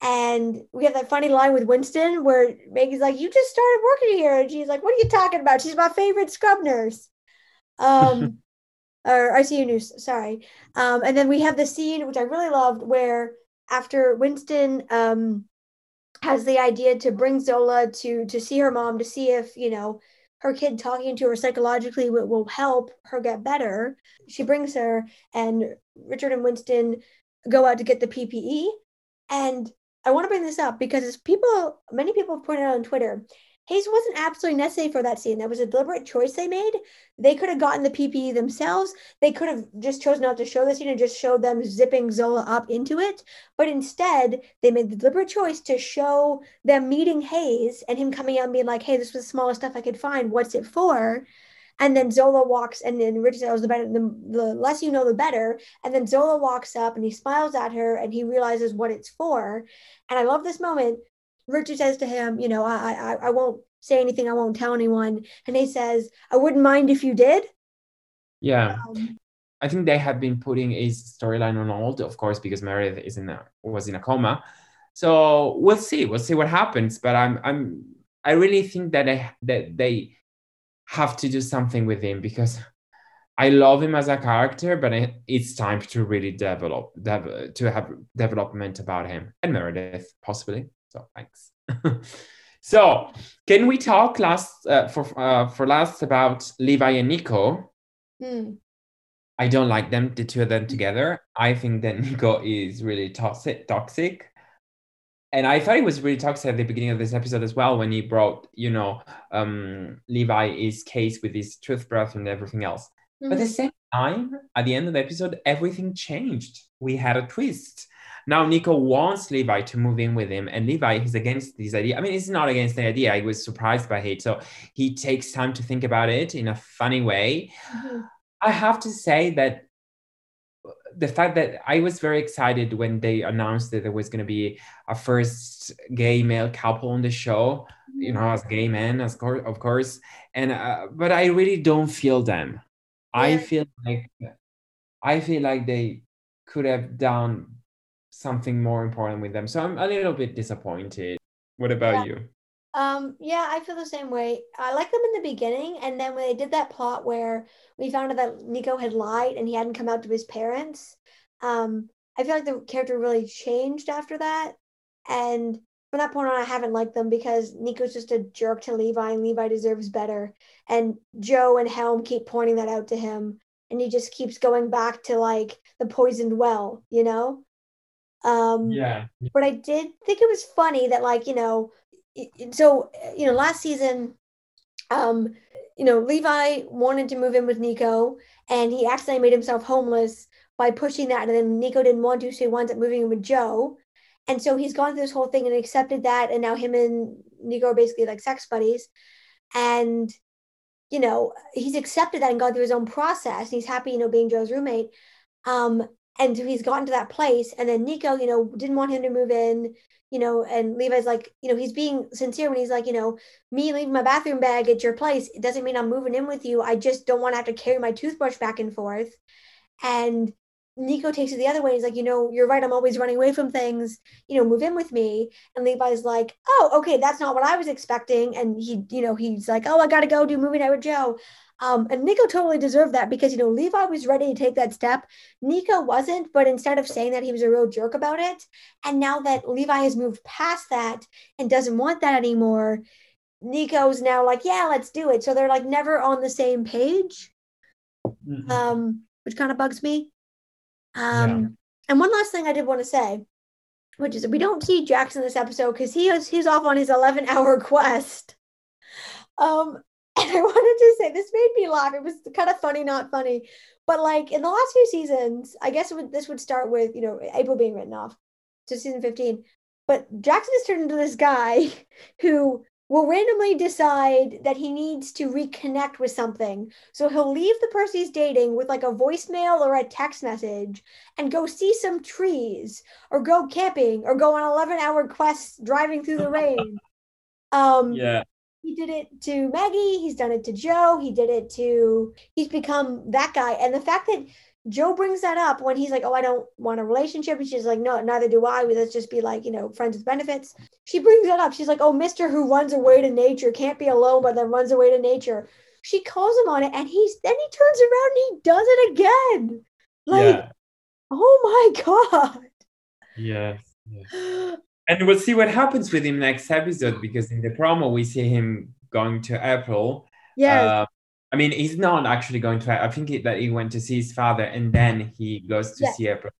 And we have that funny line with Winston where Maggie's like, You just started working here. And she's like, What are you talking about? She's my favorite scrub nurse. Um, or ICU nurse, sorry. Um, and then we have the scene, which I really loved, where after Winston um, has the idea to bring Zola to to see her mom to see if, you know, her kid talking to her psychologically will, will help her get better. She brings her, and Richard and Winston go out to get the PPE. And I want to bring this up because people, many people have pointed out on Twitter, Hayes wasn't absolutely necessary for that scene. That was a deliberate choice they made. They could have gotten the PPE themselves. They could have just chosen not to show the scene and just showed them zipping Zola up into it. But instead, they made the deliberate choice to show them meeting Hayes and him coming out and being like, hey, this was the smallest stuff I could find. What's it for? And then Zola walks, and then Richard says, the better, the, the less you know, the better. And then Zola walks up and he smiles at her and he realizes what it's for. And I love this moment. Richard says to him, you know, I, I, I won't say anything. I won't tell anyone. And he says, I wouldn't mind if you did. Yeah. Um, I think they have been putting his storyline on hold, of course, because Meredith is in a, was in a coma. So we'll see. We'll see what happens. But I'm I'm I really think that I that they have to do something with him because I love him as a character, but it's time to really develop, dev- to have development about him and Meredith possibly. So thanks. so can we talk last uh, for uh, for last about Levi and Nico? Mm. I don't like them, the two of them together. I think that Nico is really toxic, toxic. And I thought it was really toxic at the beginning of this episode as well when he brought, you know, um, Levi's case with his toothbrush and everything else. Mm-hmm. But at the same time, at the end of the episode, everything changed. We had a twist. Now Nico wants Levi to move in with him, and Levi is against this idea. I mean, he's not against the idea. I was surprised by it. So he takes time to think about it in a funny way. Mm-hmm. I have to say that the fact that I was very excited when they announced that there was going to be a first gay male couple on the show, you know, as gay men, as of course, and uh, but I really don't feel them. Yeah. I feel like I feel like they could have done something more important with them. So I'm a little bit disappointed. What about yeah. you? Um, yeah, I feel the same way. I like them in the beginning, and then when they did that plot where we found out that Nico had lied and he hadn't come out to his parents, um, I feel like the character really changed after that. And from that point on, I haven't liked them because Nico's just a jerk to Levi, and Levi deserves better. And Jo and Helm keep pointing that out to him, and he just keeps going back to like the poisoned well, you know. Um, yeah. But I did think it was funny that like you know, so you know, last season, um, you know, Levi wanted to move in with Nico, and he accidentally made himself homeless by pushing that, and then Nico didn't want to, so he winds up moving in with jo And so he's gone through this whole thing and accepted that, and now him and Nico are basically like sex buddies. And you know, he's accepted that and gone through his own process. He's happy, you know, being jo's roommate. Um, and he's gotten to that place. And then Nico, you know, didn't want him to move in, you know, and Levi's like, you know, he's being sincere when he's like, you know, me leaving my bathroom bag at your place, it doesn't mean I'm moving in with you. I just don't want to have to carry my toothbrush back and forth. And Nico takes it the other way. He's like, you know, you're right. I'm always running away from things. You know, move in with me. And Levi's like, oh, okay, that's not what I was expecting. And he, you know, he's like, oh, I got to go do movie night with Jo. Um, and Nico totally deserved that because, you know, Levi was ready to take that step. Nico wasn't, but instead of saying that, he was a real jerk about it. And now that Levi has moved past that and doesn't want that anymore, Nico's now like, yeah, let's do it. So they're like never on the same page, mm-hmm. um, which kind of bugs me. Um, yeah. And one last thing I did want to say, which is we don't see Jackson this episode because he is he's off on his 11 hour quest. Um, and I wanted to say this made me laugh. It was kind of funny, not funny, but like in the last few seasons, I guess would, this would start with you know April being written off to season 15. But Jackson has turned into this guy who will randomly decide that he needs to reconnect with something. So he'll leave the person he's dating with like a voicemail or a text message and go see some trees or go camping or go on 11 hour quests driving through the rain. Um, yeah. He did it to Maggie. He's done it to Jo. He did it to, he's become that guy. And the fact that Jo brings that up when he's like, "Oh, I don't want a relationship," and she's like, "No, neither do I. Let's just be like, you know, friends with benefits." She brings that up. She's like, "Oh, Mister who runs away to nature can't be alone, but then runs away to nature." She calls him on it, and he's then he turns around and he does it again. Like, yeah. oh my god. Yes. yes. and we'll see what happens with him next episode because in the promo we see him going to April. Yeah. Uh, I mean, he's not actually going to. I think he, that he went to see his father and then he goes to yeah. see April.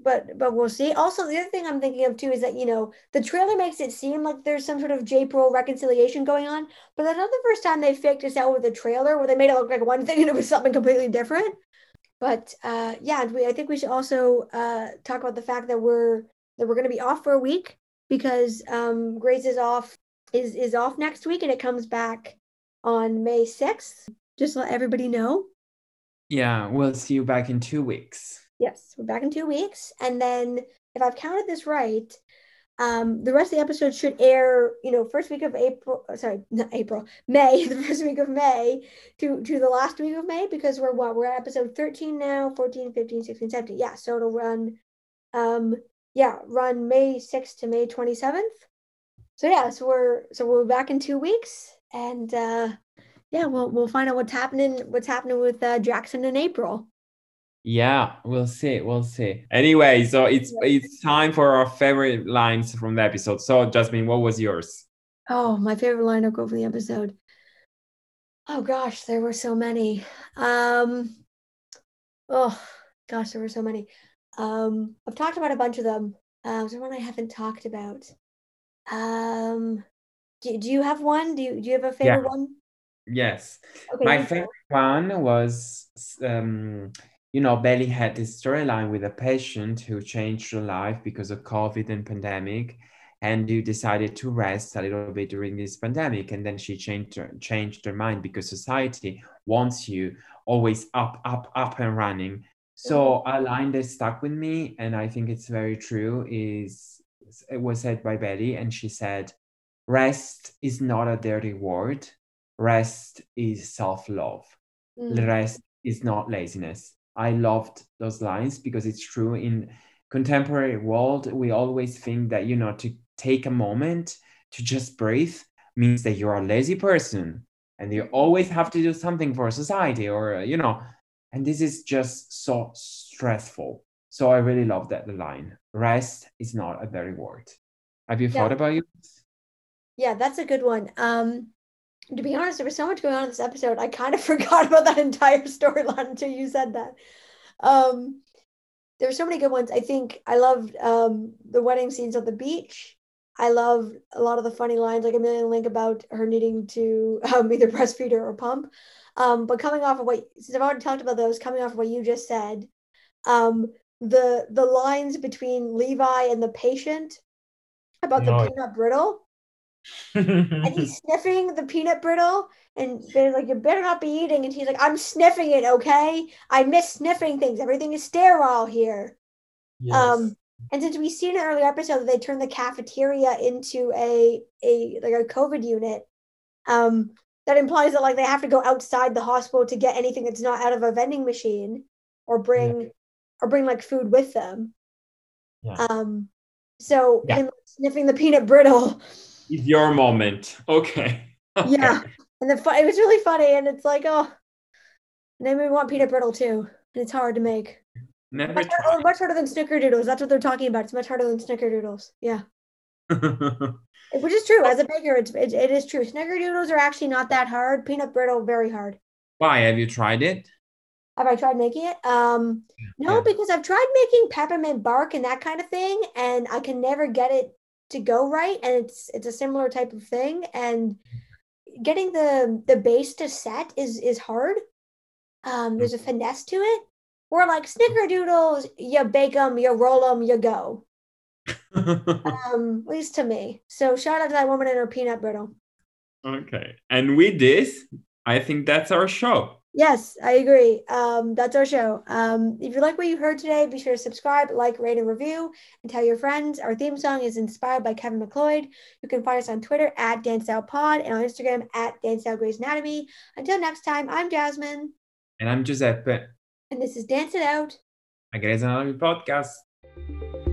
But but we'll see. Also, the other thing I'm thinking of too is that you know the trailer makes it seem like there's some sort of Japril reconciliation going on, but that's not the first time they faked us out with a trailer where they made it look like one thing and it was something completely different. But uh, yeah, we, I think we should also uh, talk about the fact that we're that we're going to be off for a week because um, Grey's is off is is off next week and it comes back on May 6th just let everybody know. Yeah, we'll see you back in two weeks. Yes, we're back in two weeks. And then, if I've counted this right, Um, the rest of the episode should air, you know, first week of April. uh, Sorry, not April, May. The first week of May to to the last week of May because we're what we're at episode 13 now, 14, 15, 16, 17. Yeah, so it'll run, um, yeah, run May 6th to May 27th. So yeah, so we're so we're back in two weeks, and uh, yeah, we'll we'll find out what's happening what's happening with uh, Jackson in April. Yeah, we'll see. We'll see. Anyway, so it's it's time for our favorite lines from the episode. So, Jasmine, what was yours? Oh, my favorite line of the episode. Oh gosh, there were so many. Um, oh gosh, there were so many. Um, I've talked about a bunch of them. Uh, is there one I haven't talked about? Um, do, do you have one? Do you do you have a favorite Yeah. one? Yes. Okay, My favorite one was, um, you know, Bailey had this storyline with a patient who changed her life because of COVID and pandemic, and you decided to rest a little bit during this pandemic, and then she changed her, changed her mind because society wants you always up, up, up and running. So a line that stuck with me, and I think it's very true, is it was said by Betty, and she said, "Rest is not a dirty word." Rest is self-love. Mm, rest is not laziness. I loved those lines because it's true. In contemporary world we always think that you know to take a moment to just breathe means that you're a lazy person and you always have to do something for society or you know and this is just so stressful. So i really love that line. Rest is not a dirty word. Have you Yeah. thought about it? Yeah, that's a good one. Um, to be honest, there was so much going on in this episode. I kind of forgot about that entire storyline until you said that. Um, there were so many good ones. I think I loved um the wedding scenes on the beach. I loved a lot of the funny lines, like Amelia Link about her needing to um, either breastfeed her or pump. Um, but coming off of what since I've already talked about those, coming off of what you just said, um, the the lines between Levi and the patient about the Oh. peanut brittle and he's sniffing the peanut brittle and they're like you better not be eating. And he's like i'm sniffing it okay? I miss sniffing things. Everything is sterile here. Um and since we've seen in an earlier episode that they turned the cafeteria into a a like a covid unit um that implies that like they have to go outside the hospital to get anything that's not out of a vending machine or bring or bring like food with them. Yeah. um so Yeah. him sniffing the peanut brittle It's your moment. Okay. Okay. Yeah. And the it was really funny, and it's like, oh, and then we want peanut brittle too, and it's hard to make. Never Much, har- oh, much harder than snickerdoodles. That's what they're talking about. It's much harder than snickerdoodles. Yeah, which is true. As a baker, it's it, it is true. Snickerdoodles are actually not that hard. Peanut brittle very hard. Why? Have you tried it? Have I tried making it? Um, no, Yeah. because I've tried making peppermint bark and that kind of thing, and I can never get it to go right. And it's it's a similar type of thing, and getting the the base to set is is hard. Um, there's a finesse to it. we're like snickerdoodles, you bake them, you roll them, you go. Um, at least to me. So shout out to that woman and her peanut brittle. okay. And with this, I think that's our show. Yes, I agree. Um, that's our show. Um, if you like what you heard today, be sure to subscribe, like, rate, and review, and tell your friends. Our theme song is inspired by Kevin MacLeod. You can find us on Twitter at DanceOutPod and on Instagram at DanceOutGray's Anatomy. Until next time, I'm Jasmine, And I'm Giuseppe. and this is Dance It Out. A Grey's Anatomy podcast.